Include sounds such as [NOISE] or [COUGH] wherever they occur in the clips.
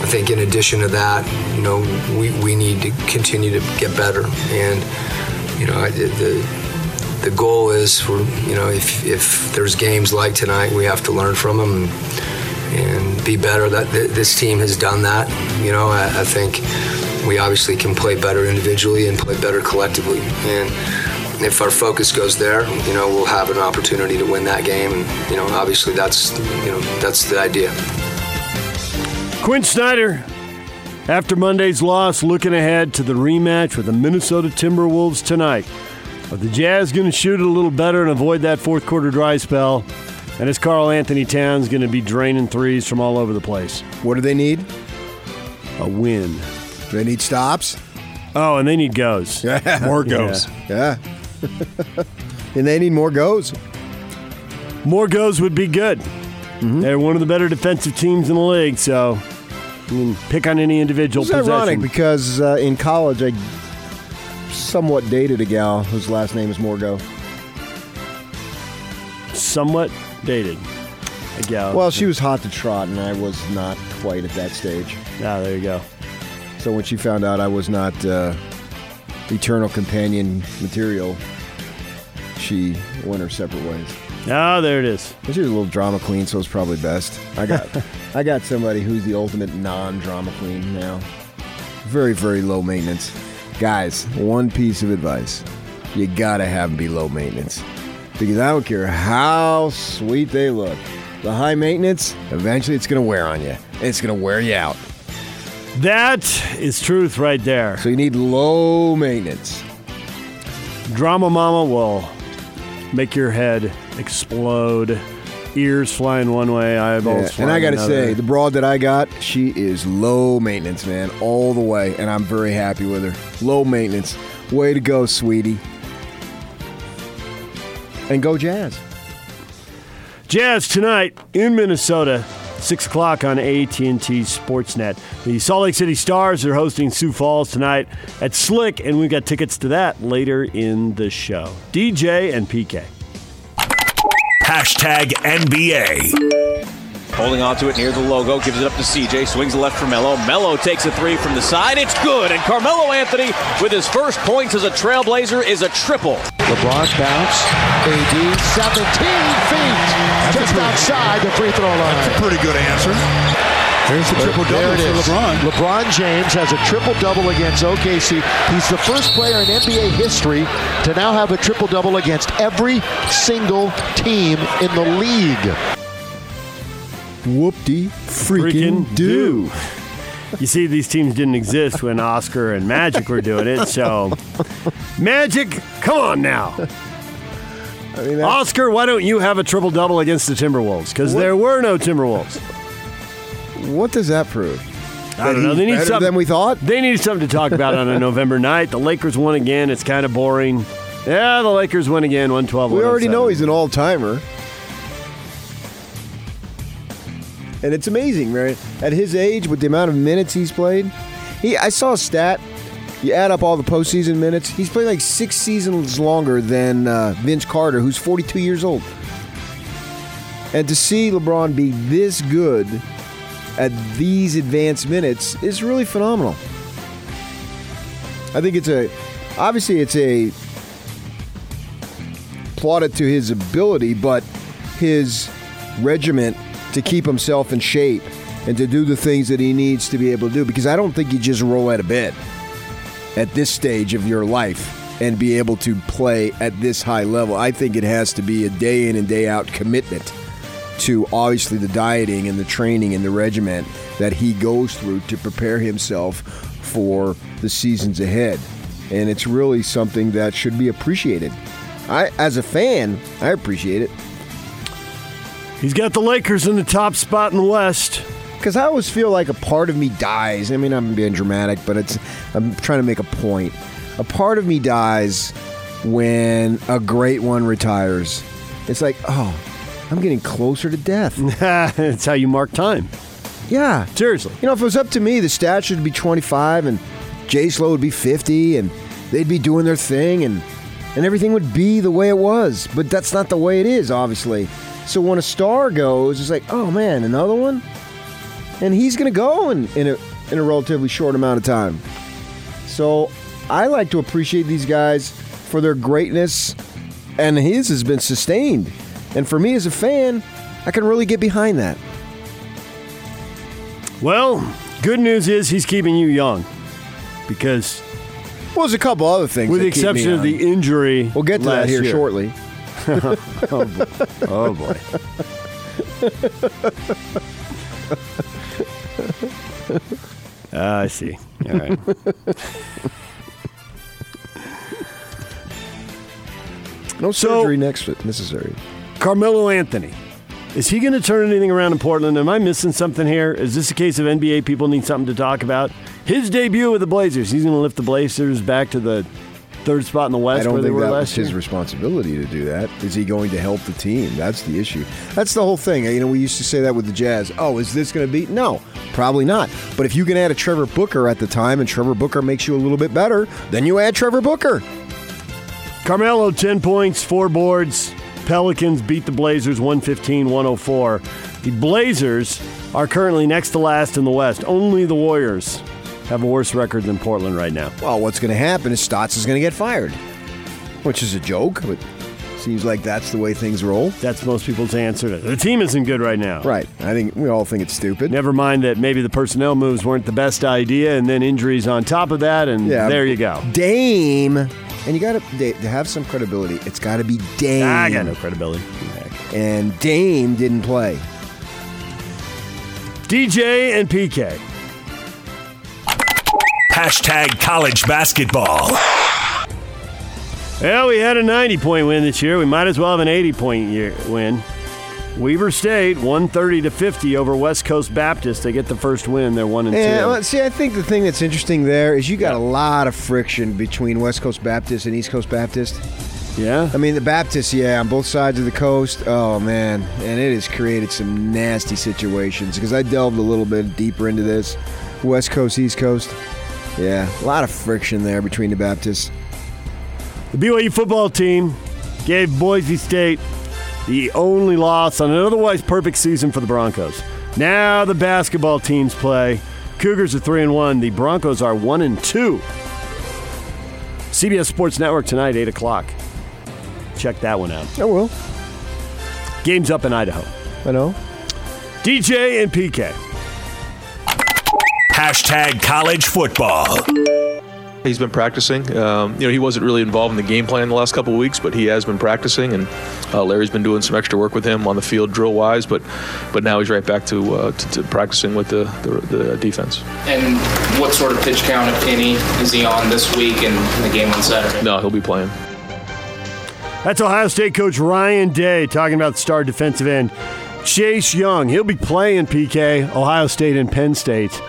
I think in addition to that, you know, we, we need to continue to get better. And, you know, I, the, the goal is for, you know, if, if there's games like tonight, we have to learn from them and, and be better. That This team has done that. You know, I, I think we obviously can play better individually and play better collectively. And, if our focus goes there, you know, we'll have an opportunity to win that game. And, you know, obviously that's, you know, that's the idea. Quin Snyder, after Monday's loss, looking ahead to the rematch with the Minnesota Timberwolves tonight. Are the Jazz going to shoot it a little better and avoid that fourth quarter dry spell? And is Karl-Anthony Towns going to be draining threes from all over the place? What do they need? A win. Do They need stops. Oh, and they need goes. Yeah. [LAUGHS] More goes. Yeah. [LAUGHS] and they need more goes. More goes would be good. Mm-hmm. They're one of the better defensive teams in the league, so I mean, pick on any individual It's possession. ironic because uh, in college I somewhat dated a gal whose last name is Morgo. Somewhat dated. A gal. Well, she was hot to trot, and I was not quite at that stage. Ah, there you go. So when she found out I was not uh, eternal companion material, she went her separate ways. Ah, there it is. But She was a little drama queen, so it's probably best. I got, [LAUGHS] I got somebody who's the ultimate non-drama queen now. Very, very low maintenance. Guys, one piece of advice: you gotta have them be low maintenance, because I don't care how sweet they look. The high maintenance, eventually, it's gonna wear on you. It's gonna wear you out. That is truth right there. So you need low maintenance. Drama Mama will make your head explode. Ears flying one way, eyeballs Yeah, flying And I got to say, the broad that I got, she is low maintenance, man, all the way, and I'm very happy with her. Low maintenance. Way to go, sweetie. And go Jazz. Jazz tonight in Minnesota, six o'clock on AT&T Sportsnet. The Salt Lake City Stars are hosting Sioux Falls tonight at Slick, and we've got tickets to that later in the show. DJ and PK. Hashtag NBA. Holding on to it near the logo, gives it up to CJ, swings left for Melo. Melo takes a three from the side. It's good. And Carmelo Anthony, with his first points as a trailblazer, is a triple. LeBron bounce. AD 17 feet. just outside the free throw line. Pretty good answer. There's the triple double it for. LeBron. LeBron James has a triple double against OKC. He's the first player in NBA history to now have a triple double against every single team in the league. Whoop-de freaking, Freaking do. You see, these teams didn't exist when Oscar and Magic were doing it, so. Magic, come on now. [LAUGHS] I mean, Oscar, why don't you have a triple double against the Timberwolves? Because there were no Timberwolves. What does that prove? I don't know. They need better something than we thought? They need something to talk about on a [LAUGHS] November night. The Lakers won again. It's kind of boring. Yeah, the Lakers win again, 112. We already know he's an all-timer. And it's amazing, right? At his age, with the amount of minutes he's played, he I saw a stat. You add up all the postseason minutes. He's played like six seasons longer than uh, Vince Carter, who's 42 years old. And to see LeBron be this good at these advanced minutes is really phenomenal. I think it's a obviously it's a plaudit to his ability, but his regiment to keep himself in shape and to do the things that he needs to be able to do. Because I don't think you just roll out of bed at this stage of your life and be able to play at this high level. I think it has to be a day in and day out commitment to obviously the dieting and the training and the regiment that he goes through to prepare himself for the seasons ahead. And it's really something that should be appreciated. I as a fan, I appreciate it. He's got the Lakers in the top spot in the West. because I always feel like a part of me dies. I mean, I'm being dramatic, but it's I'm trying to make a point. A part of me dies when a great one retires. It's like, oh, I'm getting closer to death. [LAUGHS] That's how you mark time. Yeah, Seriously. You know, if it was up to me, the stats would be 25 and J Slow would be 50 and they'd be doing their thing and and everything would be the way it was. But that's not the way it is, obviously. So when a star goes, it's like, oh man, another one? And he's gonna go in, in a in a relatively short amount of time. So I like to appreciate these guys for their greatness and his has been sustained. And for me as a fan, I can really get behind that. Well, good news is he's keeping you young because, Well, there's a couple other things. with the that keep me exception of the injury, We'll get to that here year. shortly. [LAUGHS] [LAUGHS] Oh boy. Ah, I see. All right. No So- surgery next necessary. Carmelo Anthony. Is he going to turn anything around in Portland? Am I missing something here? Is this a case of NBA people need something to talk about? His debut with the Blazers. He's going to lift the Blazers back to the third spot in the West I don't where they think were that was his year. responsibility to do that. Is he going to help the team? That's the issue. That's the whole thing. You know, we used to say that with the Jazz. Oh, is this going to be? No, probably not. But if you can add a Trevor Booker at the time and Trevor Booker makes you a little bit better, then you add Trevor Booker. Carmelo, 10 points, four boards. Pelicans beat the Blazers 115 104. The Blazers are currently next to last in the West. Only the Warriors have a worse record than Portland right now. Well, what's going to happen is Stotts is going to get fired, which is a joke, but seems like that's the way things roll. That's most people's answer to the team isn't good right now. Right. I think we all think it's stupid. Never mind that maybe the personnel moves weren't the best idea, and then injuries on top of that, and Yeah. there you go. Dame. And you got to to have some credibility. It's got to be Dame. I got no credibility. And Dame didn't play. DJ and PK. Hashtag college basketball. Well, we had a 90 point win this year. We might as well have an 80 point year win. Weber State 130 to 50 over West Coast Baptist. They get the first win. They're one and Yeah, two. well, see, I think the thing that's interesting there is you got a lot of friction between West Coast Baptist and East Coast Baptist. Yeah. I mean, the Baptists, yeah, on both sides of the coast. Oh man, and it has created some nasty situations because I delved a little bit deeper into this. West Coast, East Coast. Yeah, a lot of friction there between the Baptists. The BYU football team gave Boise State the only loss on an otherwise perfect season for the Broncos. Now the basketball teams play. Cougars are three and one. The Broncos are one and two. CBS Sports Network tonight, eight o'clock. Check that one out. I will. Games up in Idaho. I know. DJ and PK. Hashtag college football. He's been practicing. Um, you know, he wasn't really involved in the game plan the last couple of weeks, but he has been practicing, and uh, Larry's been doing some extra work with him on the field drill wise. But but now he's right back to uh, to, to practicing with the, the the defense. And what sort of pitch count, if any, is he on this week and in the game on Saturday? No, he'll be playing. That's Ohio State coach Ryan Day talking about the star defensive end Chase Young. He'll be playing PK, Ohio State and Penn State.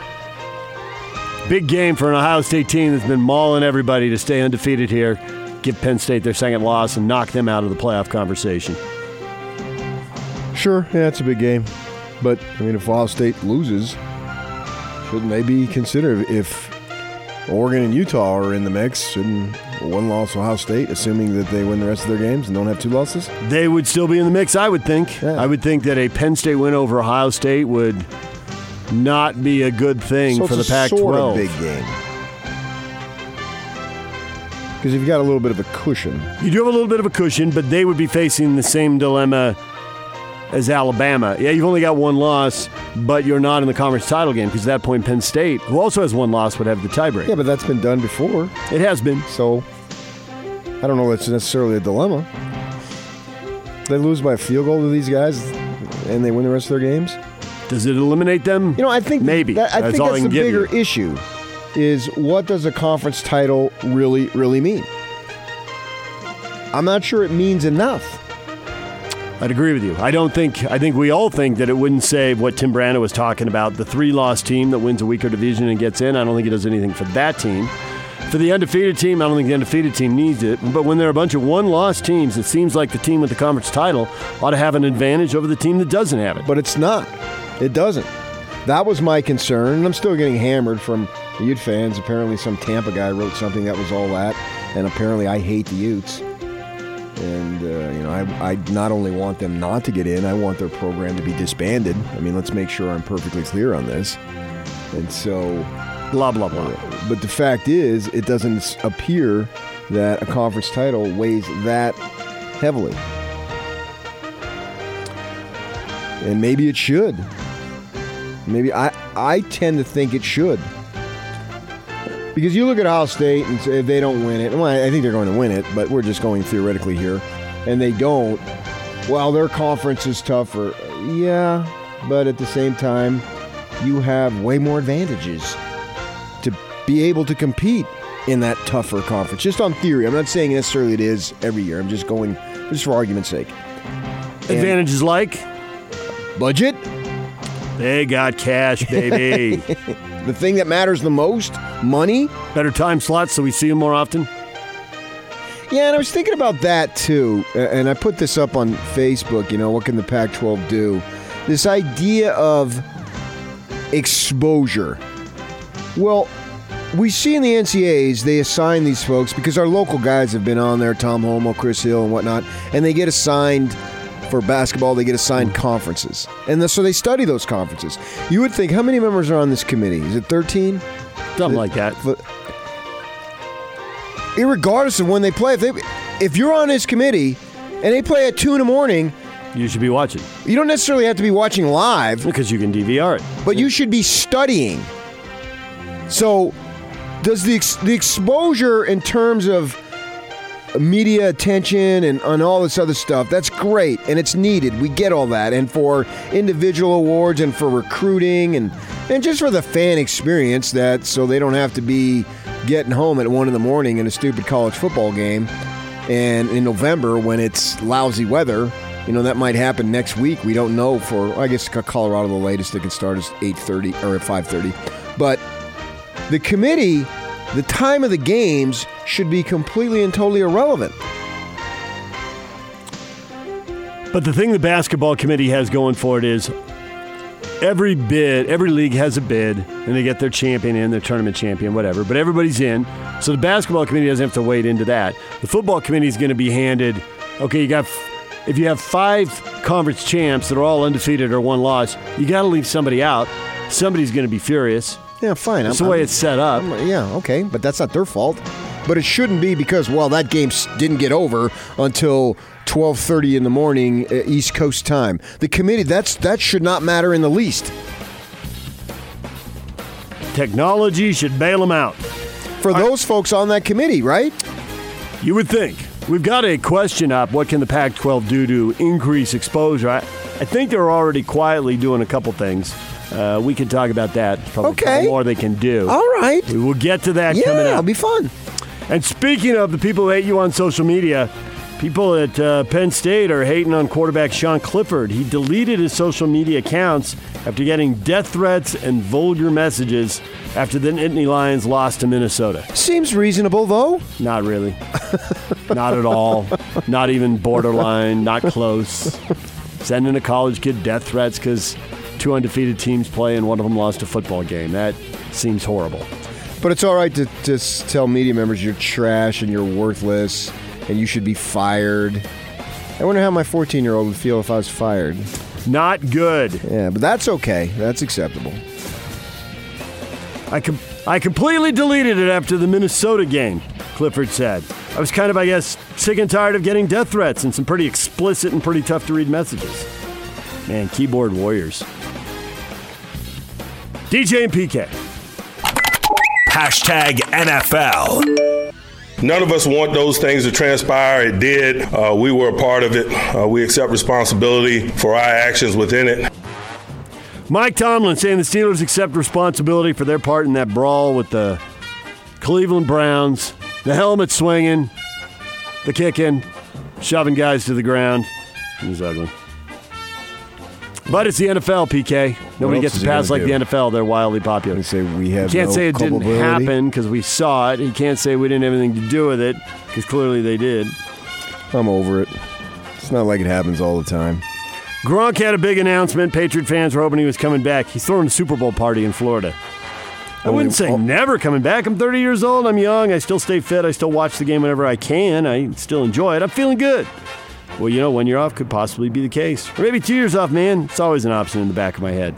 Big game for an Ohio State team that's been mauling everybody to stay undefeated here, give Penn State their second loss, and knock them out of the playoff conversation. Sure, yeah, it's a big game. But, I mean, if Ohio State loses, shouldn't they be considered? If Oregon and Utah are in the mix, shouldn't one loss Ohio State, assuming that they win the rest of their games and don't have two losses? They would still be in the mix, I would think. Yeah. I would think that a Penn State win over Ohio State would not be a good thing so for the it's a Pac 12. sort of big game. Because you've got a little bit of a cushion. You do have a little bit of a cushion, but they would be facing the same dilemma as Alabama. Yeah, you've only got one loss, but you're not in the conference title game because at that point, Penn State, who also has one loss, would have the tiebreak. Yeah, but that's been done before. It has been. So I don't know that's necessarily a dilemma. They lose by a field goal to these guys and they win the rest of their games. Does it eliminate them? You know, I think maybe that, I that's think all that's the bigger you. issue is what does a conference title really really mean? I'm not sure it means enough. I'd agree with you. I don't think. I think we all think that it wouldn't save what Tim Brando was talking about. The three-loss team that wins a weaker division and gets in. I don't think it does anything for that team. For the undefeated team, I don't think the undefeated team needs it. But when there are a bunch of one-loss teams, it seems like the team with the conference title ought to have an advantage over the team that doesn't have it. But it's not. It doesn't. That was my concern, and I'm still getting hammered from the Ute fans. Apparently, some Tampa guy wrote something that was all that, and apparently, I hate the Utes. And uh, you know, I, I not only want them not to get in, I want their program to be disbanded. I mean, let's make sure I'm perfectly clear on this. And so, blah blah blah. But the fact is, it doesn't appear that a conference title weighs that heavily. And maybe it should. Maybe I I tend to think it should. Because you look at Ohio State and say if they don't win it, well, I think they're going to win it, but we're just going theoretically here, and they don't. Well, their conference is tougher. Yeah, but at the same time, you have way more advantages to be able to compete in that tougher conference. Just on theory, I'm not saying necessarily it is every year. I'm just going just for argument's sake. Advantages like budget. They got cash, baby. [LAUGHS] the thing that matters the most, money. Better time slots so we see them more often. Yeah, and I was thinking about that too. And I put this up on Facebook. You know, what can the Pac 12 do? This idea of exposure. Well, we see in the NCAAs, they assign these folks because our local guys have been on there Tom Holmoe, Chris Hill, and whatnot, and they get assigned for basketball, they get assigned conferences. And so they study those conferences. You would think, how many members are on this committee? Is it 13? Something like that. But, irregardless of when they play, if, they, if you're on this committee and they play at 2 in the morning, you should be watching. You don't necessarily have to be watching live. Because you can DVR it. But you should be studying. So, does the, ex- the exposure in terms of media attention and, and all this other stuff. That's great and it's needed. We get all that. And for individual awards and for recruiting and, and just for the fan experience that so they don't have to be getting home at one in the morning in a stupid college football game. And in November when it's lousy weather, you know that might happen next week. We don't know. For I guess Colorado, the latest it can start is eight thirty or at five thirty. But the committee the time of the games should be completely and totally irrelevant. But the thing the basketball committee has going for it is every bid, every league has a bid, and they get their champion in, their tournament champion, whatever. But everybody's in, so the basketball committee doesn't have to wade into that. The football committee is going to be handed, okay, you got, if you have five conference champs that are all undefeated or one loss, you got to leave somebody out. Somebody's going to be furious. Yeah, fine. That's I'm, the way I'm, it's set up. I'm, yeah, okay, but that's not their fault. But it shouldn't be because well, that game didn't get over until 12:30 in the morning uh, East Coast time. The committee that's that should not matter in the least. Technology should bail them out. For those folks on that committee, right? You would think. We've got a question up. What can the Pac 12 do to increase exposure? I, I think they're already quietly doing a couple things. Uh, we can talk about that. Probably okay. more they can do. All right. We will get to that yeah, coming up. it'll be fun. And speaking of the people who hate you on social media, people at uh, Penn State are hating on quarterback Sean Clifford. He deleted his social media accounts after getting death threats and vulgar messages after the Nittany Lions lost to Minnesota. Seems reasonable, though. Not really. [LAUGHS] not at all. Not even borderline. Not close. Sending a college kid death threats because two undefeated teams play and one of them lost a football game. That seems horrible. But it's all right to just tell media members you're trash and you're worthless and you should be fired. I wonder how my 14 year old would feel if I was fired. Not good. Yeah, but that's okay. That's acceptable. I, com- I completely deleted it after the Minnesota game, Clifford said. I was kind of, I guess, sick and tired of getting death threats and some pretty explicit and pretty tough to read messages. Man, keyboard warriors. DJ and PK. Hashtag NFL. None of us want those things to transpire. It did. Uh, we were a part of it. Uh, we accept responsibility for our actions within it. Mike Tomlin saying the Steelers accept responsibility for their part in that brawl with the Cleveland Browns, the helmet swinging, the kicking, shoving guys to the ground. It was ugly. But it's the NFL, PK. Nobody gets to pass like gonna the? NFL. They're wildly popular. You say we have. He can't no say it didn't happen because we saw it. He can't say we didn't have anything to do with it because clearly they did. I'm over it. It's not like it happens all the time. Gronk had a big announcement. Patriot fans were hoping he was coming back. He's throwing a Super Bowl party in Florida. I wouldn't say never coming back. I'm 30 years old. I'm young. I still stay fit. I still watch the game whenever I can. I still enjoy it. I'm feeling good. Well, you know, one year off could possibly be the case. Or maybe two years off, man. It's always an option in the back of my head.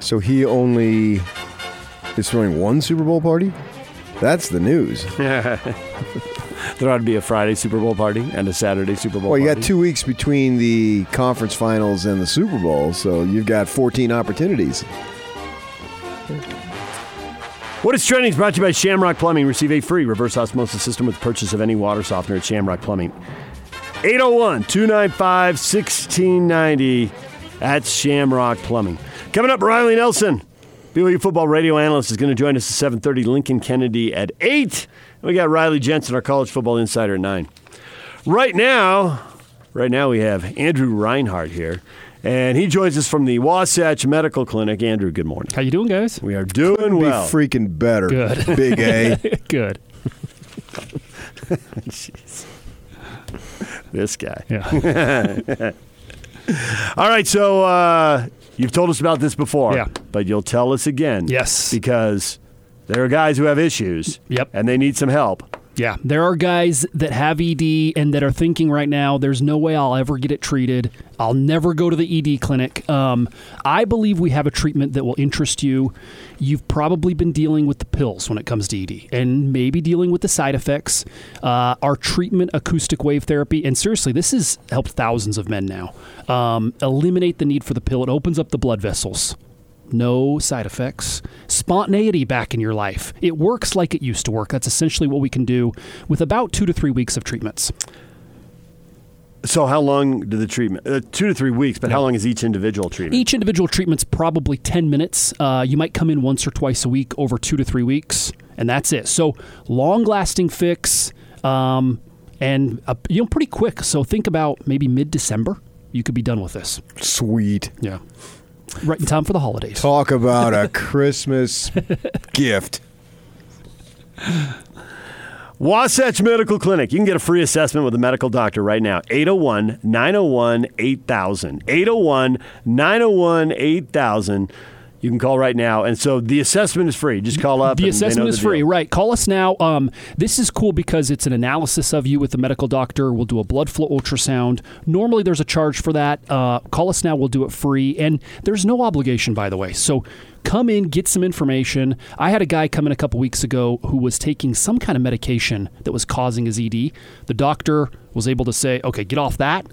So he only is throwing one Super Bowl party. That's the news. [LAUGHS] there ought to be a Friday Super Bowl party and a Saturday Super Bowl Well, you party. got two weeks between the conference finals and the Super Bowl, so you've got 14 opportunities. What is trending is brought to you by Shamrock Plumbing. Receive a free reverse osmosis system with purchase of any water softener at Shamrock Plumbing. 801 295 1690 at Shamrock Plumbing. Coming up, Riley Nelson, BYU football radio analyst, is going to join us at 730. Lincoln Kennedy at 8. We got Riley Jensen, our college football insider, at 9. Right now, right now we have Andrew Reinhardt here. And he joins us from the Wasatch Medical Clinic. Andrew, good morning. How you doing, guys? We are doing Couldn't well. be freaking better. Good. Big A. [LAUGHS] Good. Jeez. [LAUGHS] [LAUGHS] This guy. Yeah. [LAUGHS] All right, so uh, you've told us about this before, Yeah. but you'll tell us again. Yes. Because there are guys who have issues. Yep. And they need some help. Yeah, there are guys that have ED and that are thinking right now, there's no way I'll ever get it treated. I'll never go to the ED clinic. Um, I believe we have a treatment that will interest you. You've probably been dealing with the pills when it comes to ED and maybe dealing with the side effects. Uh, our treatment, acoustic wave therapy, and seriously, this has helped thousands of men now. Um, eliminate the need for the pill, it opens up the blood vessels. No side effects, spontaneity back in your life. It works like it used to work. That's essentially what we can do with about two to three weeks of treatments. So how long do the treatment? Uh, two to three weeks, but how long is each individual treatment? Each individual treatment's probably 10 minutes. Uh, you might come in once or twice a week over two to three weeks, and that's it. So long lasting fix um, and uh, you know pretty quick. So think about maybe mid December, you could be done with this. Sweet. Yeah. Right in time for the holidays. Talk about a Christmas [LAUGHS] gift. Wasatch Medical Clinic. You can get a free assessment with a medical doctor right now. 801 901 8000. 801 901 8000. You can call right now. And so the assessment is free. Just call up. The and they know assessment the is free, right? Call us now. Um, this is cool because it's an analysis of you with the medical doctor. We'll do a blood flow ultrasound. Normally, there's a charge for that. Uh, call us now. We'll do it free, and there's no obligation, by the way. So come in, get some information. I had a guy come in a couple weeks ago who was taking some kind of medication that was causing his ED. The doctor was able to say, "Okay, get off that."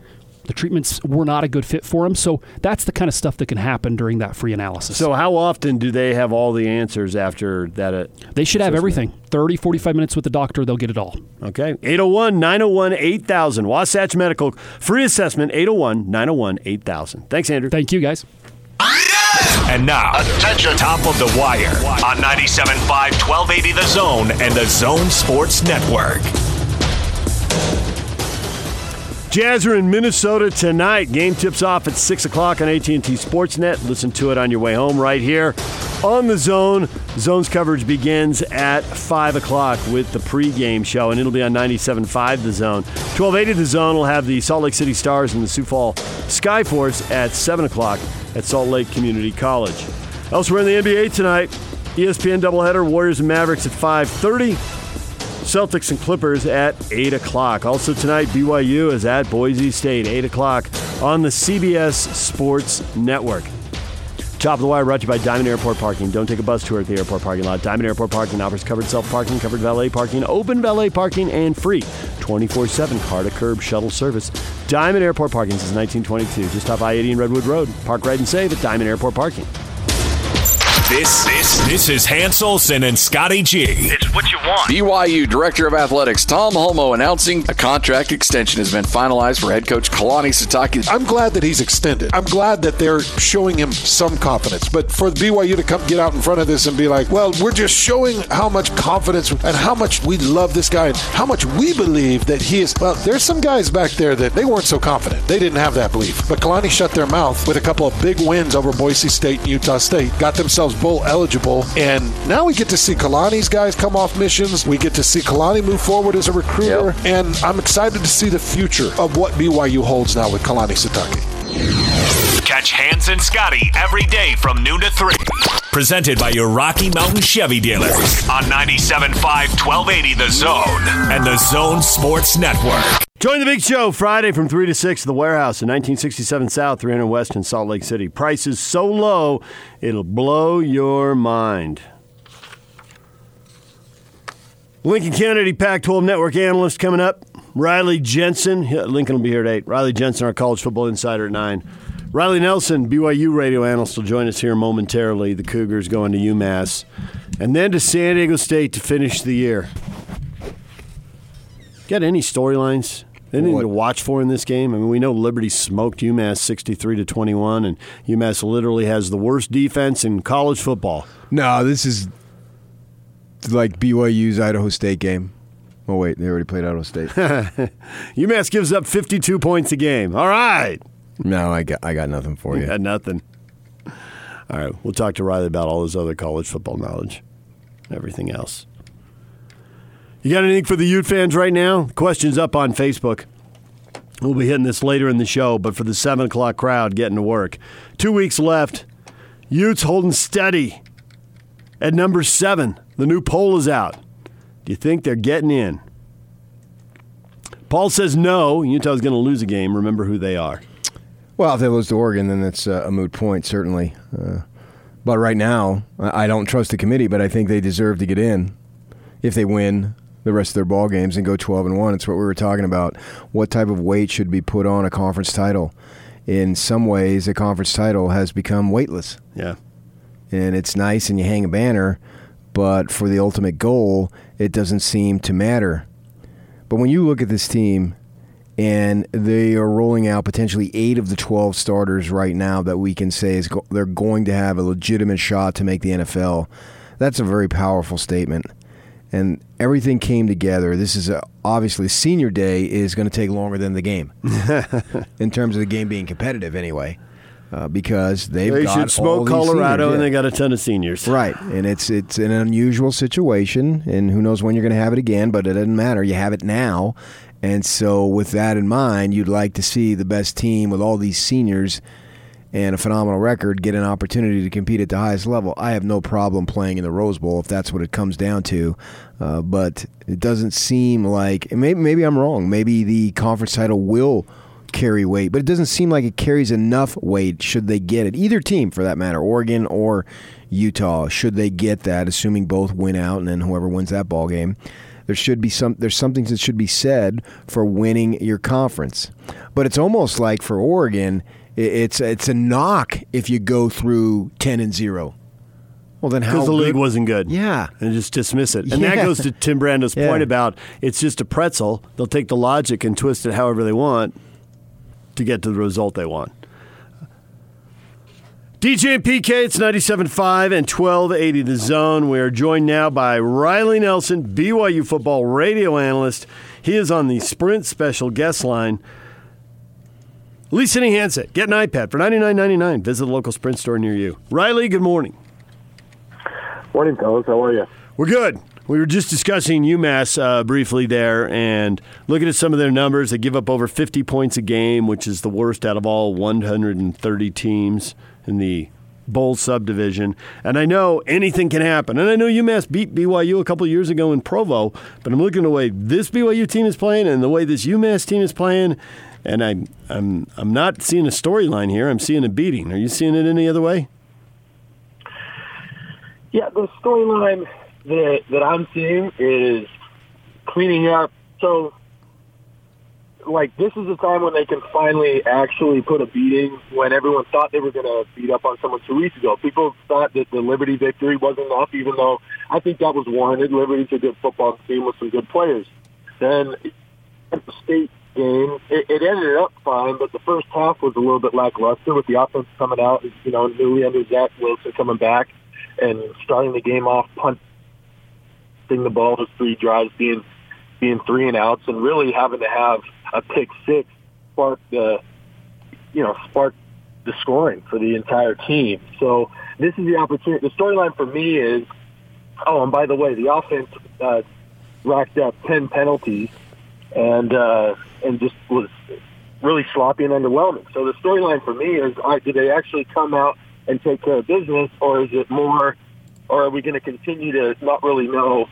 The treatments were not a good fit for him. So that's the kind of stuff that can happen during that free analysis. So how often do they have all the answers after that? Uh, They should have everything. 30, 45 minutes with the doctor, they'll get it all. Okay. 801 901 8000. Wasatch Medical. Free assessment 801 901 8000. Thanks, Andrew. Thank you, guys. And now, attention, top of the wire on 97.5, 1280 The Zone and the Zone Sports Network. Jazz are in Minnesota tonight. Game tips off at 6 o'clock on AT&T Sportsnet. Listen to it on your way home right here on the Zone. Zone's coverage begins at 5 o'clock with the pregame show, and it'll be on 97.5 The Zone. 1280 The Zone will have the Salt Lake City Stars and the Sioux Falls Skyforce at 7 o'clock at Salt Lake Community College. Elsewhere in the NBA tonight, ESPN doubleheader, Warriors and Mavericks at 5.30. Celtics and Clippers at 8 o'clock. Also tonight, BYU is at Boise State, 8 o'clock on the CBS Sports Network. Top of the wire brought to you by Diamond Airport Parking. Don't take a bus tour at the airport parking lot. Diamond Airport Parking offers covered self parking, covered valet parking, open valet parking, and free 24 7 car to curb shuttle service. Diamond Airport Parking since 1922. Just off I 80 and Redwood Road. Park right and save at Diamond Airport Parking. This, this, this is Hans Olsen and Scotty G. It's what you want. BYU Director of Athletics Tom Holmoe announcing a contract extension has been finalized for head coach Kalani Sitake. I'm glad that he's extended. I'm glad that they're showing him some confidence. But for BYU to come get out in front of this and be like, well, we're just showing how much confidence and how much we love this guy and how much we believe that he is. Well, there's some guys back there that they weren't so confident. They didn't have that belief. But Kalani shut their mouth with a couple of big wins over Boise State and Utah State, got themselves bowl eligible, and now we get to see Kalani's guys come off missions. We get to see Kalani move forward as a recruiter, yep. and I'm excited to see the future of what BYU holds now with Kalani Sitake. Catch Hans and Scotty every day from noon to 3. Presented by your Rocky Mountain Chevy dealers on 97.5 1280 The Zone and The Zone Sports Network. Join the big show Friday from 3 to 6 at the warehouse in 1967 South, 300 West in Salt Lake City. Prices so low, it'll blow your mind. Lincoln Kennedy Pac 12 Network analyst coming up. Riley Jensen. Lincoln will be here at 8. Riley Jensen, our college football insider at 9. Riley Nelson, BYU radio analyst, will join us here momentarily. The Cougars going to UMass. And then to San Diego State to finish the year. Got any storylines? Anything to watch for in this game? I mean, we know Liberty smoked UMass 63 to 21, and UMass literally has the worst defense in college football. No, this is like BYU's Idaho State game. Oh wait, they already played Idaho State. [LAUGHS] UMass gives up 52 points a game. All right. No, I got I got nothing for you. you got nothing. All right, we'll talk to Riley about all his other college football knowledge, everything else. You got anything for the Ute fans right now? Questions up on Facebook. We'll be hitting this later in the show, but for the 7 o'clock crowd getting to work. Two weeks left. Utes holding steady at number seven. The new poll is out. Do you think they're getting in? Paul says no. Utah's going to lose a game. Remember who they are. Well, if they lose to Oregon, then that's a moot point, certainly. Uh, but right now, I don't trust the committee, but I think they deserve to get in if they win the rest of their ball games and go 12 and 1. It's what we were talking about. What type of weight should be put on a conference title? In some ways, a conference title has become weightless. Yeah. And it's nice and you hang a banner, but for the ultimate goal, it doesn't seem to matter. But when you look at this team, and they are rolling out potentially eight of the 12 starters right now that we can say is go- they're going to have a legitimate shot to make the NFL. That's a very powerful statement and everything came together. This is a, obviously senior day is going to take longer than the game [LAUGHS] in terms of the game being competitive anyway. Uh, because they've they got should smoke Colorado and they got a ton of seniors, right? And it's it's an unusual situation, and who knows when you're going to have it again, but it doesn't matter. You have it now, and so with that in mind, you'd like to see the best team with all these seniors and a phenomenal record get an opportunity to compete at the highest level. I have no problem playing in the Rose Bowl if that's what it comes down to. Uh, but it doesn't seem like maybe maybe I'm wrong. Maybe the conference title will carry weight, but it doesn't seem like it carries enough weight. Should they get it, either team for that matter, Oregon or Utah, should they get that, assuming both win out, and then whoever wins that ball game. There should be some. There's something that should be said for winning your conference, but it's almost like for Oregon, it's it's a knock if you go through ten and zero. Well, then how? Because the good? league wasn't good. Yeah, and just dismiss it. And yeah. that goes to Tim Brando's [LAUGHS] yeah. point about it's just a pretzel. They'll take the logic and twist it however they want to get to the result they want. DJ and PK, it's 97.5 and 1280 The Zone. We are joined now by Riley Nelson, BYU football radio analyst. He is on the Sprint special guest line. Lease any handset. Get an iPad for $99.99. Visit a local Sprint store near you. Riley, good morning. Morning, fellas. How are you? We're good. We were just discussing UMass uh, briefly there and looking at some of their numbers. They give up over 50 points a game, which is the worst out of all 130 teams in the bowl subdivision. And I know anything can happen. And I know UMass beat BYU a couple years ago in Provo, but I'm looking at the way this BYU team is playing and the way this UMass team is playing and I'm I'm I'm not seeing a storyline here. I'm seeing a beating. Are you seeing it any other way? Yeah, the storyline that that I'm seeing is cleaning up. So like this is the time when they can finally actually put a beating when everyone thought they were going to beat up on someone two weeks ago. People thought that the Liberty victory wasn't enough, even though I think that was warranted. Liberty's a good football team with some good players. Then the state game, it, it ended up fine, but the first half was a little bit lackluster with the offense coming out, you know, newly under Zach Wilson coming back and starting the game off punting the ball with three drives, being being three and outs, and really having to have a pick six spark the, you know, spark the scoring for the entire team. So this is the opportunity. The storyline for me is, oh, and by the way, the offense uh, racked up ten penalties, and uh, and just was really sloppy and underwhelming. So the storyline for me is, all right, did they actually come out and take care of business, or is it more, or are we going to continue to not really know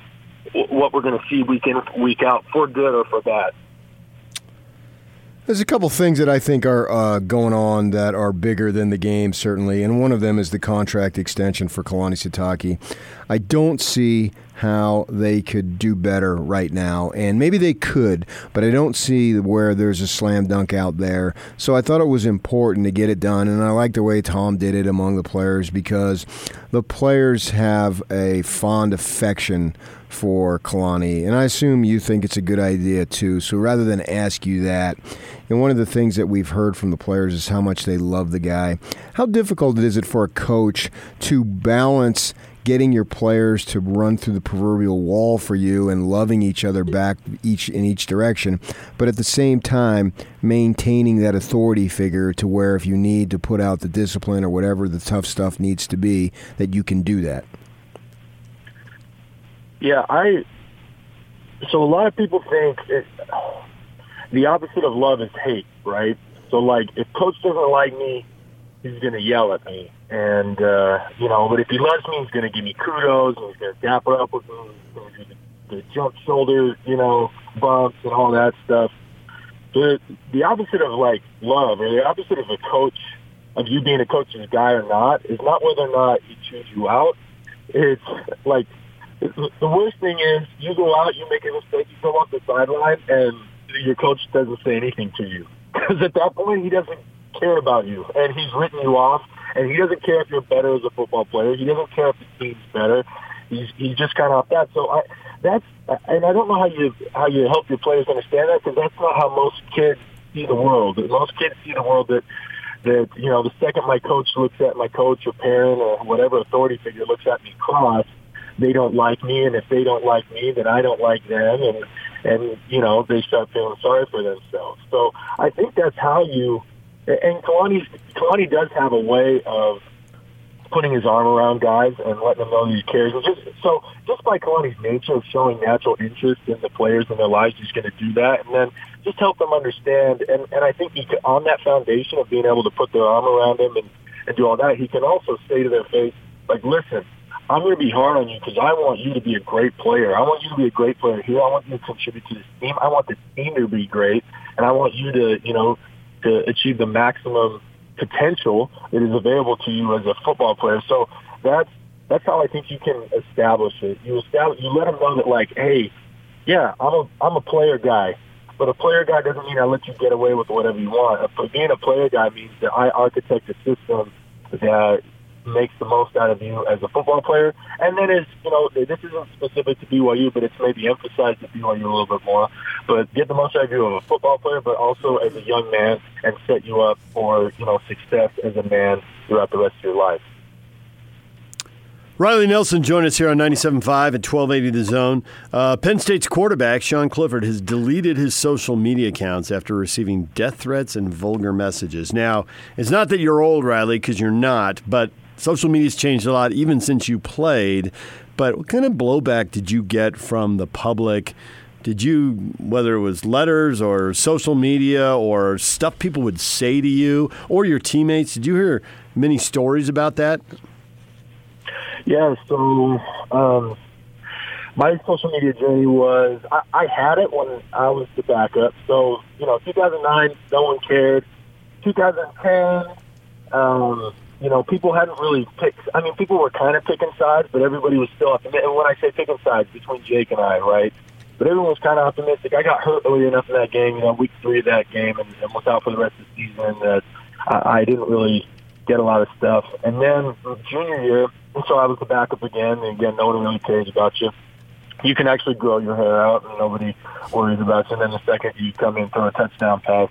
what we're going to see week in, week out, for good or for bad? There's a couple things that I think are uh, going on that are bigger than the game, certainly, and one of them is the contract extension for Kalani Sitake. I don't see how they could do better right now, and maybe they could, but I don't see where there's a slam dunk out there. So I thought it was important to get it done, and I like the way Tom did it among the players because the players have a fond affection for Kalani, and I assume you think it's a good idea too. So rather than ask you that, and one of the things that we've heard from the players is how much they love the guy. How difficult is it for a coach to balance getting your players to run through the proverbial wall for you and loving each other back each in each direction, but at the same time maintaining that authority figure to where if you need to put out the discipline or whatever the tough stuff needs to be, that you can do that. Yeah, I. So a lot of people think it, the opposite of love is hate, right? So like, if coach doesn't like me, he's gonna yell at me, and uh, you know. But if he loves me, he's gonna give me kudos, and he's gonna dapper up with me, he's gonna do the, the jump shoulder, you know, bumps and all that stuff. The the opposite of like love, or the opposite of a coach, of you being a coach's guy or not, is not whether or not he chews you out. It's like the worst thing is you go out, you make a mistake, you go off the sideline, and your coach doesn't say anything to you [LAUGHS] because at that point he doesn't care about you, and he's written you off, and he doesn't care if you're better as a football player. He doesn't care if the team's better. He's he's just kind of off that. So I that's and I don't know how you how you help your players understand that because that's not how most kids see the world. Most kids see the world that that you know the second my coach looks at my coach or parent or whatever authority figure looks at me cross they don't like me, and if they don't like me, then I don't like them, and and you know they start feeling sorry for themselves. So I think that's how you. And Kalani, Kalani does have a way of putting his arm around guys and letting them know he cares. And just so, just by Kalani's nature of showing natural interest in the players in their lives, he's going to do that, and then just help them understand. And and I think he can, on that foundation of being able to put their arm around them and and do all that, he can also say to their face, like, listen, I'm going to be hard on you because I want you to be a great player. I want you to be a great player here. I want you to contribute to this team. I want the team to be great, and I want you to, you know, to achieve the maximum potential that is available to you as a football player. So that's that's how I think you can establish it. You establish, you let them know that, like, hey, yeah, I'm a I'm a player guy, but a player guy doesn't mean I let you get away with whatever you want. Being a player guy means that I architect a system that makes the most out of you as a football player. And then is, you know, this isn't specific to BYU, but it's maybe emphasized at BYU a little bit more. But get the most out of you as a football player, but also as a young man and set you up for, you know, success as a man throughout the rest of your life. Riley Nelson joined us here on 97.5 at 1280 The Zone. Uh, Penn State's quarterback, Sean Clifford, has deleted his social media accounts after receiving death threats and vulgar messages. Now, it's not that you're old, Riley, because you're not, but social media's changed a lot even since you played. But what kind of blowback did you get from the public? Did you, whether it was letters or social media or stuff people would say to you or your teammates, did you hear many stories about that? Yeah, so um, my social media journey was I, I had it when I was the backup. So, you know, 2009, no one cared. 2010, um, you know, people hadn't really picked. I mean, people were kind of picking sides, but everybody was still. And when I say picking sides, between Jake and I, right? but everyone was kind of optimistic. I got hurt early enough in that game, you know, week three of that game, and, and was out for the rest of the season that I, I didn't really get a lot of stuff. And then mm, junior year, so I was the backup again, and again, no one really cares about you. You can actually grow your hair out, and nobody worries about you. And then the second you come in throw a touchdown pass,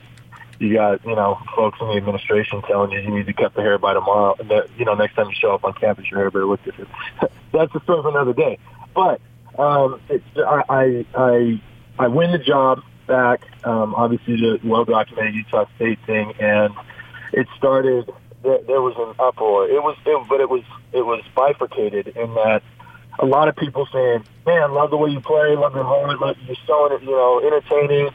you got you know folks in the administration telling you you need to cut the hair by tomorrow. And that you know next time you show up on campus, your hair better look different. [LAUGHS] That's the story for another day. But um, it's, I, I I I win the job back. Um, obviously, the well documented Utah State thing, and it started. There, there was an uproar. It was, it, but it was it was bifurcated in that a lot of people saying, "Man, love the way you play, love your heart, love you're so you know entertaining."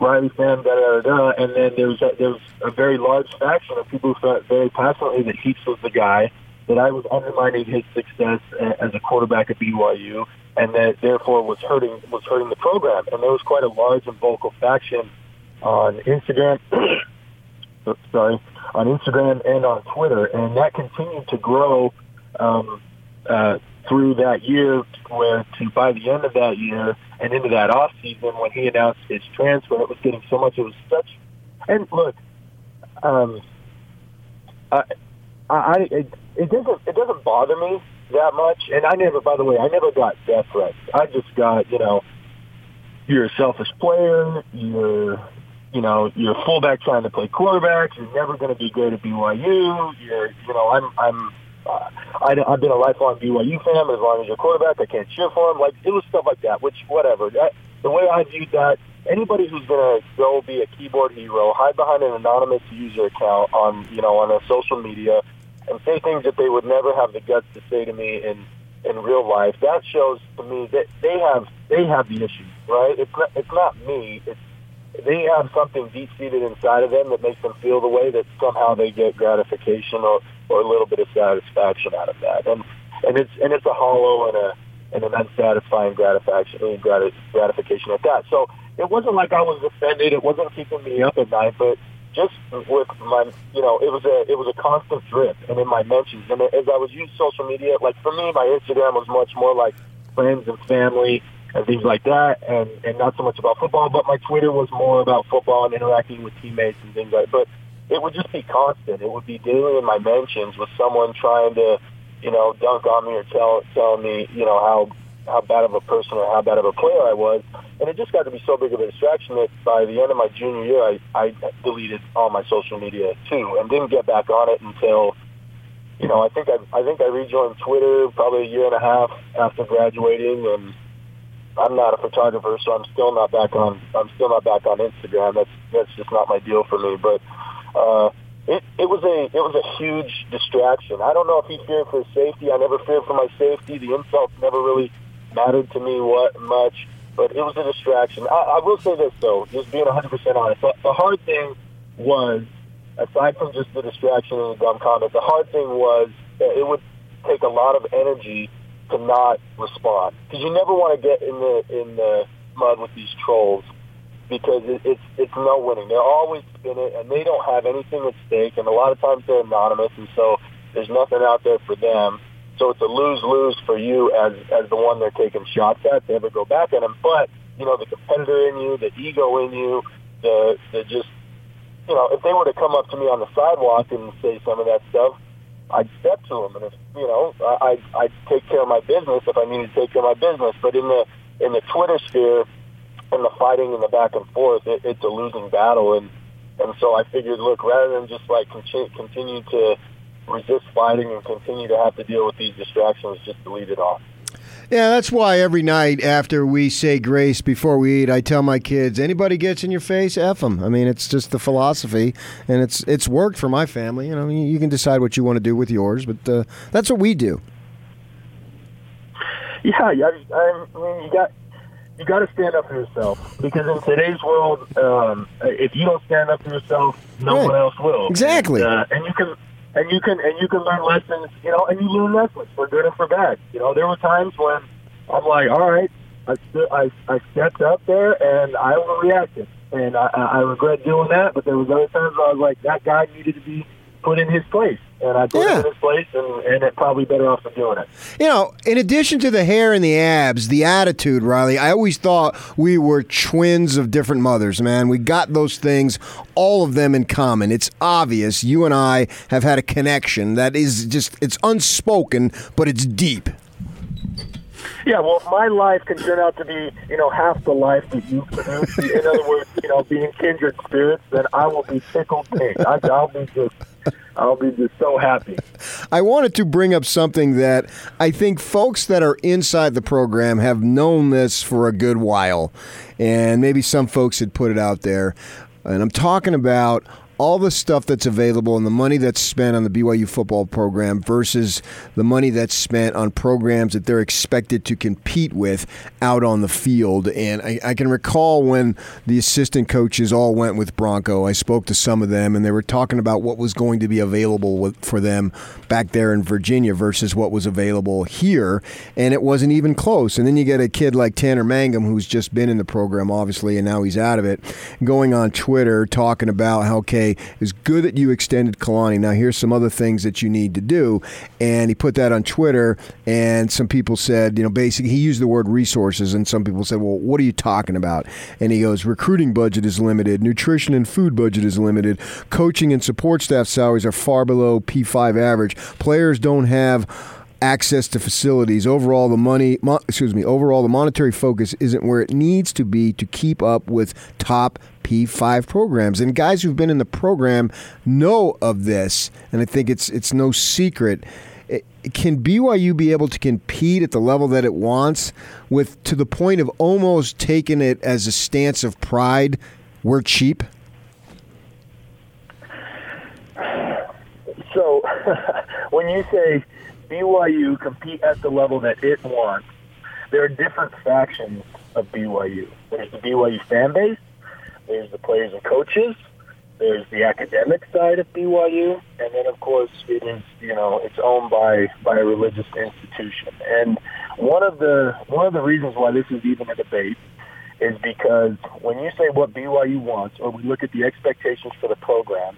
Riley fan, da da da. And then there was a, there was a very large faction of people who felt very passionately that Heaps was the guy, that I was undermining his success as a quarterback at BYU, and that therefore was hurting was hurting the program. And there was quite a large and vocal faction on Instagram. [COUGHS] sorry, on Instagram and on Twitter, and that continued to grow um, uh, through that year. Where to by the end of that year and into that off season, when he announced his transfer, it was getting so much. It was such. And look, um, I, I, it, it doesn't it doesn't bother me that much. And I never, by the way, I never got death threats. I just got you know, you're a selfish player. You're you know, you're a fullback trying to play quarterback. You're never going to be great at BYU. You're, you know, I'm, I'm, I, I've been a lifelong BYU fan. As long as you're a quarterback, I can't cheer for him. Like it was stuff like that. Which, whatever. That, the way I viewed that, anybody who's going to go be a keyboard hero, hide behind an anonymous user account on, you know, on a social media, and say things that they would never have the guts to say to me in in real life. That shows to me that they have they have the issue, right? It's not it's not me. It's they have something deep seated inside of them that makes them feel the way that somehow they get gratification or, or a little bit of satisfaction out of that. And and it's and it's a hollow and a and an unsatisfying gratification gratification at that. So it wasn't like I was offended. It wasn't keeping me up at night, but just with my, you know, it was a it was a constant drip, and in my mentions, and as I was using social media, like for me, my Instagram was much more like friends and family and things like that, and and not so much about football. But my Twitter was more about football and interacting with teammates and things like. that. But it would just be constant. It would be daily in my mentions with someone trying to, you know, dunk on me or tell telling me, you know, how how bad of a person or how bad of a player I was. And it just got to be so big of a distraction that by the end of my junior year, I, I deleted all my social media too, and didn't get back on it until, you know, I think I, I think I rejoined Twitter probably a year and a half after graduating, and I'm not a photographer, so I'm still not back on. I'm still not back on Instagram. That's that's just not my deal for me. But uh, it it was a it was a huge distraction. I don't know if he feared for his safety. I never feared for my safety. The insults never really mattered to me what much, but it was a distraction. I, I will say this though, just being 100 percent honest. The, hard thing was, aside from just the distraction and the dumb comment, the hard thing was that it would take a lot of energy to not respond because you never want to get in the in the mud with these trolls because it, it's it's no winning. They're always spinning and they don't have anything at stake, and a lot of times they're anonymous, and so there's nothing out there for them. So it's a lose lose for you as as the one they're taking shots at. They never go back at them, but you know the competitor in you, the ego in you, the the just you know if they were to come up to me on the sidewalk and say some of that stuff, I'd step to them, and if you know, I I I'd take care of my business if I needed to take care of my business. But in the in the Twitter sphere, and the fighting and the back and forth, it, it's a losing battle, and and so I figured, look, rather than just like continue, continue to resist fighting and continue to have to deal with these distractions, just delete it all. Yeah, that's why every night after we say grace before we eat, I tell my kids, anybody gets in your face, f them. I mean, it's just the philosophy, and it's it's worked for my family. You know, you, you can decide what you want to do with yours, but uh, that's what we do. Yeah, yeah. I, I mean, you got you got to stand up for yourself because in today's world, um, if you don't stand up for yourself, no Right. one else will. Exactly. And, uh, and you can and you can and you can learn lessons, you know, and you learn lessons for good and for bad. You know, there were times when I'm like, all right, I st- I, I stepped up there and I overreacted, and I, I I regret doing that. But there was other times where I was like, that guy needed to be put in his place. And I put him in his place, and, and it probably better off for doing it. You know, in addition to the hair and the abs, the attitude, Riley, I always thought we were twins of different mothers, man. We got those things, all of them in common. It's obvious you and I have had a connection that is just, it's unspoken, but it's deep. Yeah, well, if my life can turn out to be, you know, half the life that you produce, in other words, you know, being kindred spirits, then I will be tickled pink. I'll be just, I'll be just so happy. I wanted to bring up something that I think folks that are inside the program have known this for a good while, and maybe some folks had put it out there. And I'm talking about all the stuff that's available and the money that's spent on the BYU football program versus the money that's spent on programs that they're expected to compete with out on the field. And I, I can recall when the assistant coaches all went with Bronco, I spoke to some of them and they were talking about what was going to be available with, for them back there in Virginia versus what was available here. And it wasn't even close. And then you get a kid like Tanner Mangum, who's just been in the program, obviously, and now he's out of it, going on Twitter talking about how, okay, it's good that you extended Kalani. Now, here's some other things that you need to do. And he put that on Twitter, and some people said, you know, basically, he used the word resources, and some people said, well, what are you talking about? And he goes, recruiting budget is limited, nutrition and food budget is limited, coaching and support staff salaries are far below P5 average, players don't have access to facilities. Overall, the money, mo- excuse me, overall the monetary focus isn't where it needs to be to keep up with top P5 programs. And guys who've been in the program know of this, and I think it's it's no secret. It- Can BYU be able to compete at the level that it wants with to the point of almost taking it as a stance of pride? We're cheap. So [LAUGHS] when you say BYU compete at the level that it wants, there are different factions of BYU. There's the BYU fan base, there's the players and coaches, there's the academic side of BYU, and then of course it is you know it's owned by by a religious institution. And one of the one of the reasons why this is even a debate is because when you say what BYU wants, or we look at the expectations for the program,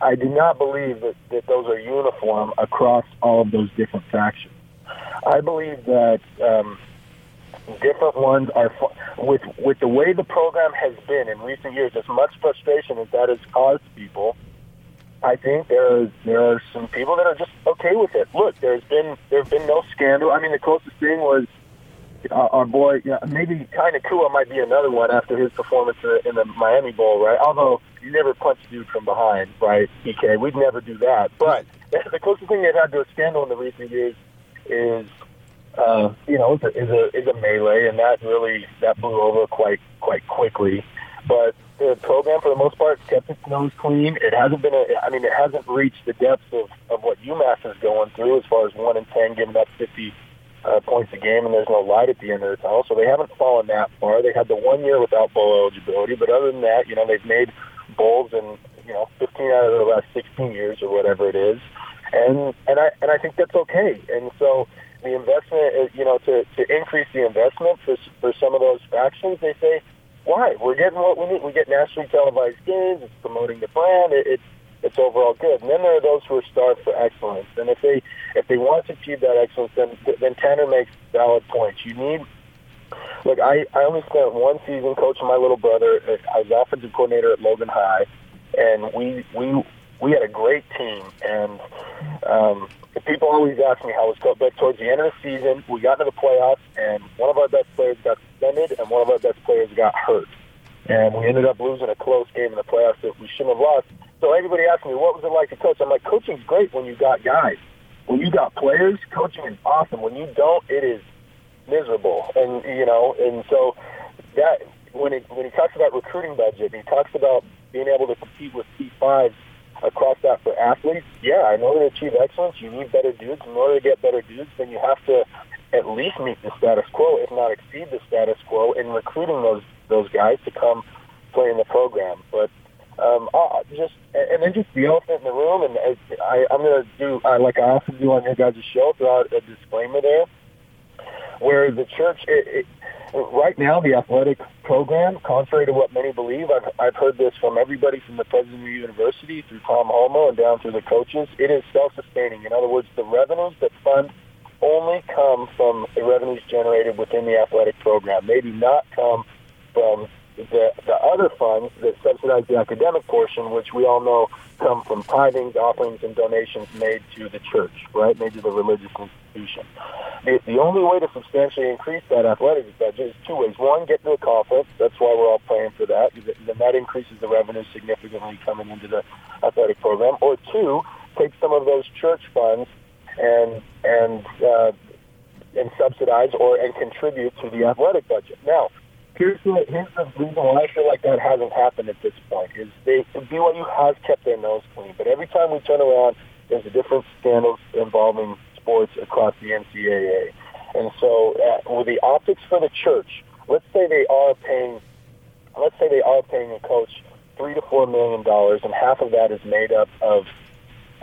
I do not believe that, that those are uniform across all of those different factions. I believe that um, different ones are with with the way the program has been in recent years. As much frustration as that has caused people, I think there are, there are some people that are just okay with it. Look, there's been there's been no scandal. I mean, the closest thing was uh, our boy, yeah, maybe Kai Nacua might be another one after his performance in the, in the Miami Bowl, right? Although you never punch dude from behind, right? PK, we'd never do that. But [LAUGHS] the closest thing they've had to a scandal in the recent years is, uh, you know, is a, is a is a melee, and that really that blew over quite quite quickly. But the program, for the most part, kept its nose clean. It hasn't been a, I mean, it hasn't reached the depths of, of what UMass is going through as far as one and ten giving up fifty uh, points a game, and there's no light at the end of the tunnel. So they haven't fallen that far. They had the one year without bowl eligibility, but other than that, you know, they've made bowls in you know 15 out of the last 16 years or whatever it is, and and I and I think that's okay. And so the investment, is, you know, to to increase the investment for for some of those factions, they say, why? We're getting what we need. We get nationally televised games. It's promoting the brand. It, it's it's overall good. And then there are those who are starved for excellence. And if they if they want to achieve that excellence, then then Tanner makes valid points. You need look. I I only spent one season coaching my little brother. I was offensive coordinator at Logan High, and we we we had a great team. And um, people always ask me how it was coached. But towards the end of the season, we got into the playoffs, and one of our best players got suspended, and one of our best players got hurt. And we ended up losing a close game in the playoffs that we shouldn't have lost. So everybody asked me, what was it like to coach? I'm like, coaching's great when you got guys. When you got players, coaching is awesome. When you don't, it is miserable. And you know, and so that when he when he talks about recruiting budget, he talks about being able to compete with P5s across that for athletes. Yeah, in order to achieve excellence, you need better dudes. In order to get better dudes, then you have to at least meet the status quo, if not exceed the status quo, in recruiting those those guys to come play in the program. But um, uh, just and then just the elephant in the room, and I, I, I'm going to do uh, like I often do on your guys' show, throw out a disclaimer there, where the church, it, it, right now, the athletic program, contrary to what many believe, I've, I've heard this from everybody from the president of the university through Tom Holmoe and down through the coaches. It is self-sustaining. In other words, the revenues that fund only come from the revenues generated within the athletic program. They do not come from the, the other funds that subsidize the academic portion, which we all know come from tithings, offerings, and donations made to the church, right, made to the religious institution. The, the only way to substantially increase that athletic budget is two ways. One, get to a conference. That's why we're all praying for that. And then that increases the revenue significantly coming into the athletic program. Or two, take some of those church funds and and uh, and subsidize or and contribute to the athletic budget. Now, here's the here's reason why I feel like that hasn't happened at this point is they BYU has kept their nose clean, but every time we turn around, there's a different scandals involving sports across the NCAA, and so uh, with the optics for the church, let's say they are paying, let's say they are paying a coach three to four million dollars, and half of that is made up of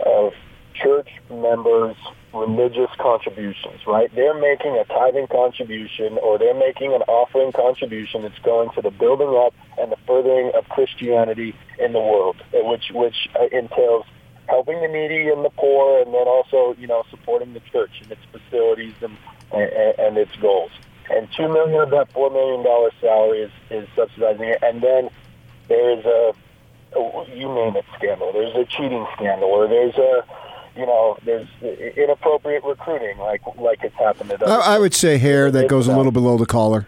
of church members' religious contributions, right? They're making a tithing contribution or they're making an offering contribution that's going to the building up and the furthering of Christianity in the world, which which uh, entails helping the needy and the poor, and then also you know supporting the church and its facilities and and, and its goals. And two million of that four million dollar salary is is subsidizing it, and then there is a, a you name it scandal. There's a cheating scandal, or there's a you know, there's inappropriate recruiting, like like it's happened to. I, I would say hair that goes a uh, little below the collar.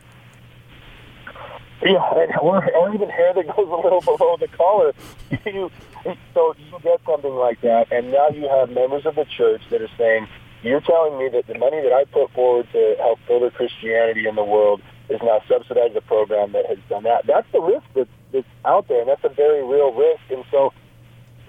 Yeah, [LAUGHS] or, or even hair that goes a little below the collar. [LAUGHS] you, so you get something like that, and now you have members of the church that are saying, "You're telling me that the money that I put forward to help further Christianity in the world is now subsidize a program that has done that." That's the risk that's, that's out there, and that's a very real risk. And so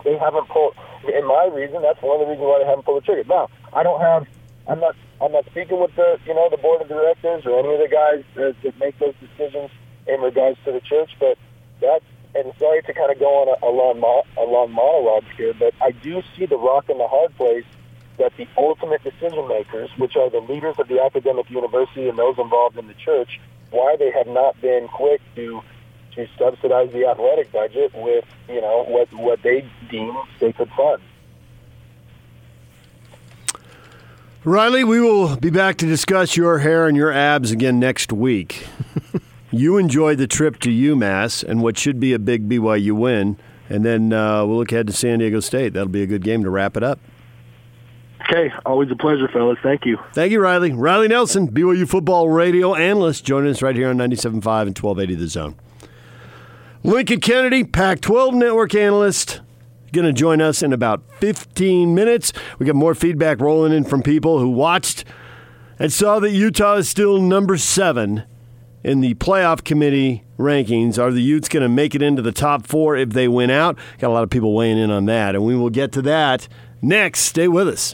they haven't pulled. In my reason, that's one of the reasons why they haven't pulled the trigger. Now, I don't have. I'm not. I'm not speaking with the you know the board of directors or any of the guys that, that make those decisions in regards to the church, but that's. And sorry to kind of go on a, a long a long monologue here, but I do see the rock in the hard place that the ultimate decision makers, which are the leaders of the academic university and those involved in the church, why they have not been quick to to subsidize the athletic budget with you know what what they deem sacred funds. Riley, we will be back to discuss your hair and your abs again next week. [LAUGHS] you enjoy the trip to UMass and what should be a big BYU win, and then uh, we'll look ahead to San Diego State. That'll be a good game to wrap it up. Okay, always a pleasure, fellas. Thank you. Thank you, Riley. Riley Nelson, BYU football radio analyst, joining us right here on 97.5 and 1280 The Zone. Lincoln Kennedy, Pac 12 network analyst, going to join us in about 15 minutes. We got more feedback rolling in from people who watched and saw that Utah is still number seven in the playoff committee rankings. Are the Utes going to make it into the top four if they win out? Got a lot of people weighing in on that, and we will get to that next. Stay with us.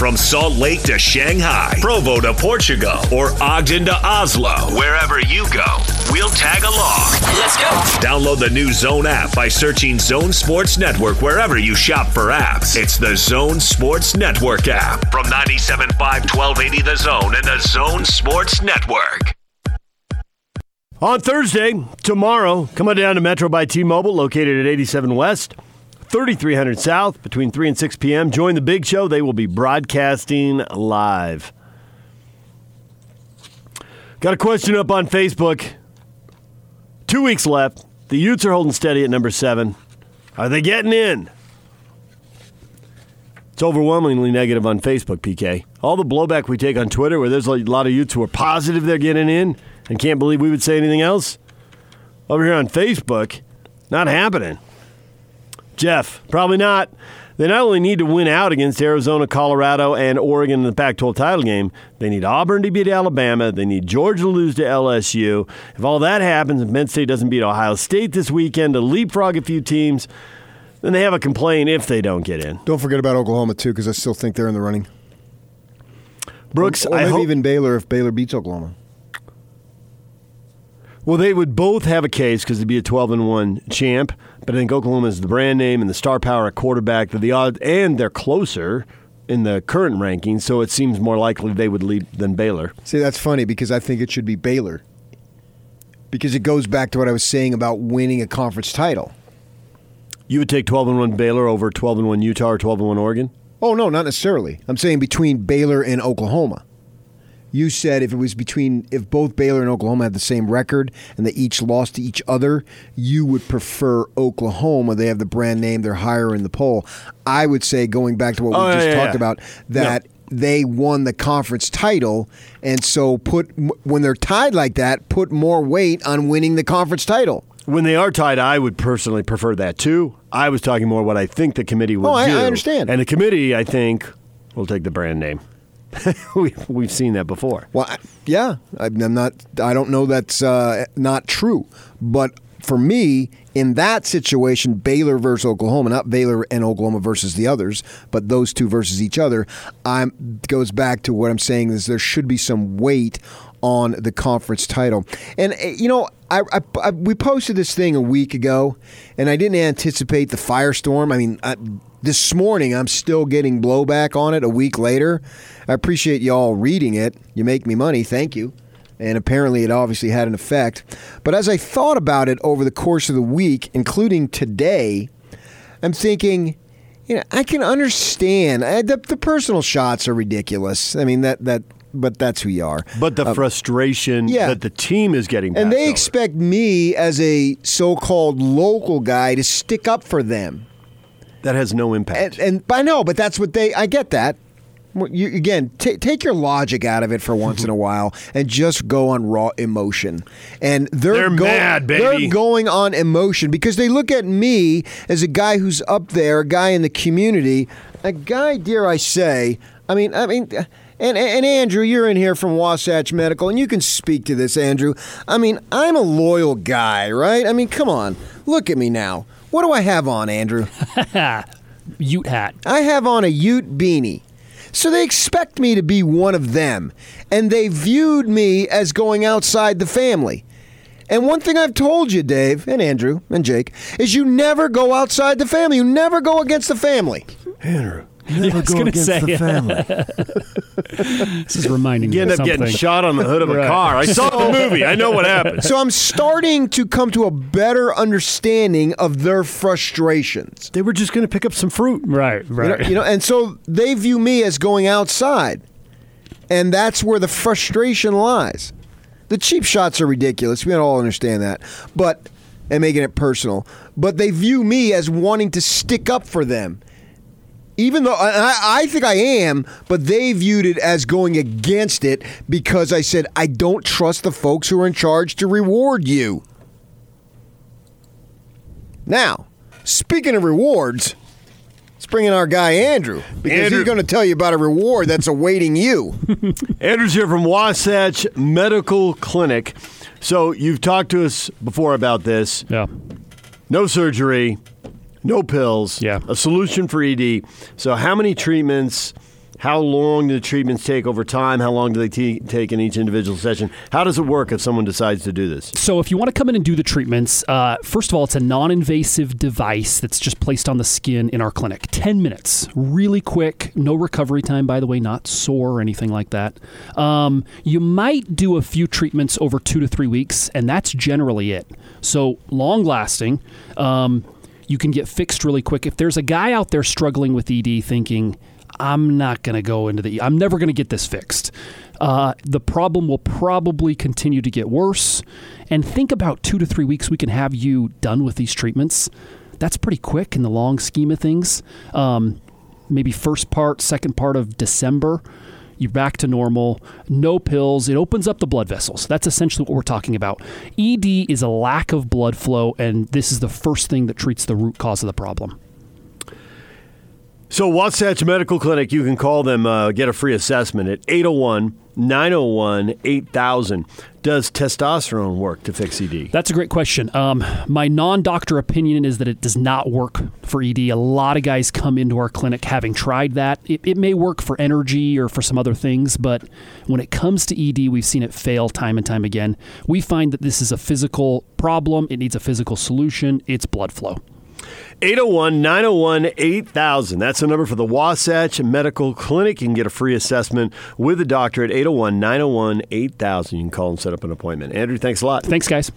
From Salt Lake to Shanghai, Provo to Portugal, or Ogden to Oslo, wherever you go, we'll tag along. Let's go. Download the new Zone app by searching Zone Sports Network wherever you shop for apps. It's the Zone Sports Network app from 97.5 1280 The Zone and the Zone Sports Network. On Thursday, tomorrow, come on down to Metro by T Mobile, located at 87 West. 3300 South between 3 and 6 p.m. Join the big show. They will be broadcasting live. Got a question up on Facebook. Two weeks left. The Utes are holding steady at number seven. Are they getting in? It's overwhelmingly negative on Facebook, PK. All the blowback we take on Twitter, where there's a lot of Utes who are positive they're getting in and can't believe we would say anything else. Over here on Facebook, not happening. Jeff, probably not. They not only need to win out against Arizona, Colorado, and Oregon in the Pac 12 title game, they need Auburn to beat Alabama. They need Georgia to lose to LSU. If all that happens and Penn State doesn't beat Ohio State this weekend to leapfrog a few teams, then they have a complaint if they don't get in. Don't forget about Oklahoma, too, because I still think they're in the running. Brooks, or, or I maybe hope- even Baylor if Baylor beats Oklahoma. Well, they would both have a case because they'd be a 12 and 1 champ, but I think Oklahoma is the brand name and the star power at quarterback. The odd, and they're closer in the current rankings, so it seems more likely they would lead than Baylor. See, that's funny because I think it should be Baylor. Because it goes back to what I was saying about winning a conference title. You would take 12 and 1 Baylor over 12 and 1 Utah or 12 and 1 Oregon? Oh, no, not necessarily. I'm saying between Baylor and Oklahoma. You said if it was between if both Baylor and Oklahoma had the same record and they each lost to each other, you would prefer Oklahoma. They have the brand name, they're higher in the poll. I would say going back to what Oh, we yeah, just yeah, talked yeah. about that they won the conference title and so put when they're tied like that, put more weight on winning the conference title. When they are tied, I would personally prefer that too. I was talking more what I think the committee would Oh, I- do. I understand. And the committee, I think, will take the brand name. [LAUGHS] we, we've seen that before. Well, I- yeah, I'm not. I don't know that's uh, not true, but for me, in that situation, Baylor versus Oklahoma, not Baylor and Oklahoma versus the others, but those two versus each other, I'm goes back to what I'm saying is there should be some weight on the conference title. And eh, you know, I, I, I we posted this thing a week ago, and I didn't anticipate the firestorm. I mean. I, this morning, I'm still getting blowback on it a week later. I appreciate y'all reading it. You make me money. Thank you. And apparently, it obviously had an effect. But as I thought about it over the course of the week, including today, I'm thinking, you know, I can understand I, the, the personal shots are ridiculous. I mean that that, but that's who you are. But the uh, frustration yeah. that the team is getting And they over. expect me as a so-called local guy to stick up for them. that has no impact. And, and I know, but that's what they. I get that. You, again, ta take your logic out of it for once in a while, and just go on raw emotion. And they're, They're go- mad, baby. They're going on emotion because they look at me as a guy who's up there, a guy in the community, a guy, dare I say, I mean, I mean. And, and Andrew, you're in here from Wasatch Medical, and you can speak to this, Andrew. I mean, I'm a loyal guy, right? I mean, come on, look at me now. What do I have on, Andrew? [LAUGHS] Ute hat. I have on a Ute beanie. So they expect me to be one of them. And they viewed me as going outside the family. And one thing I've told you, Dave, and Andrew, and Jake, is you never go outside the family. You never go against the family. Andrew, [LAUGHS] Yeah, I was gonna say, [LAUGHS] this is reminding You me You end of up getting shot on the hood of a Right. car. I saw the movie. I know what happened. So I'm starting to come to a better understanding of their frustrations. They were just going to pick up some fruit. Right, You know, right. you know, and so they view me as going outside. And that's where the frustration lies. The cheap shots are ridiculous. We all understand that. But and making it personal. But they view me as wanting to stick up for them. Even though I, I think I am, but they viewed it as going against it because I said I don't trust the folks who are in charge to reward you. Now, speaking of rewards, let's bring in our guy Andrew because Andrew. he's going to tell you about a reward that's awaiting you. [LAUGHS] Andrew's here from Wasatch Medical Clinic. So you've talked to us before about this. Yeah. No surgery, no pills. Yeah. A solution for ED. So how many treatments? How long do the treatments take over time? How long do they t- take in each individual session? How does it work if someone decides to do this? So, if you want to come in and do the treatments, uh, first of all, it's a non invasive device that's just placed on the skin in our clinic. 10 minutes, really quick, no recovery time, by the way, not sore or anything like that. Um, you might do a few treatments over two to three weeks, and that's generally it. So, long lasting. Um, you can get fixed really quick. If there's a guy out there struggling with ED thinking, I'm not going to go into the, I'm never going to get this fixed. Uh, the problem will probably continue to get worse. And think about two to three weeks, we can have you done with these treatments. That's pretty quick in the long scheme of things. Um, maybe first part, second part of December, you're back to normal. No pills. It opens up the blood vessels. That's essentially what we're talking about. ED is a lack of blood flow, and this is the first thing that treats the root cause of the problem. So, Wasatch Medical Clinic, you can call them, uh, get a free assessment at 801 901 8000. Does testosterone work to fix ED? That's a great question. Um, my non doctor opinion is that it does not work for ED. A lot of guys come into our clinic having tried that. It, it may work for energy or for some other things, but when it comes to ED, we've seen it fail time and time again. We find that this is a physical problem, it needs a physical solution, it's blood flow. 801 901 8000. That's the number for the Wasatch Medical Clinic. You can get a free assessment with the doctor at 801 901 8000. You can call and set up an appointment. Andrew, thanks a lot. Thanks, guys.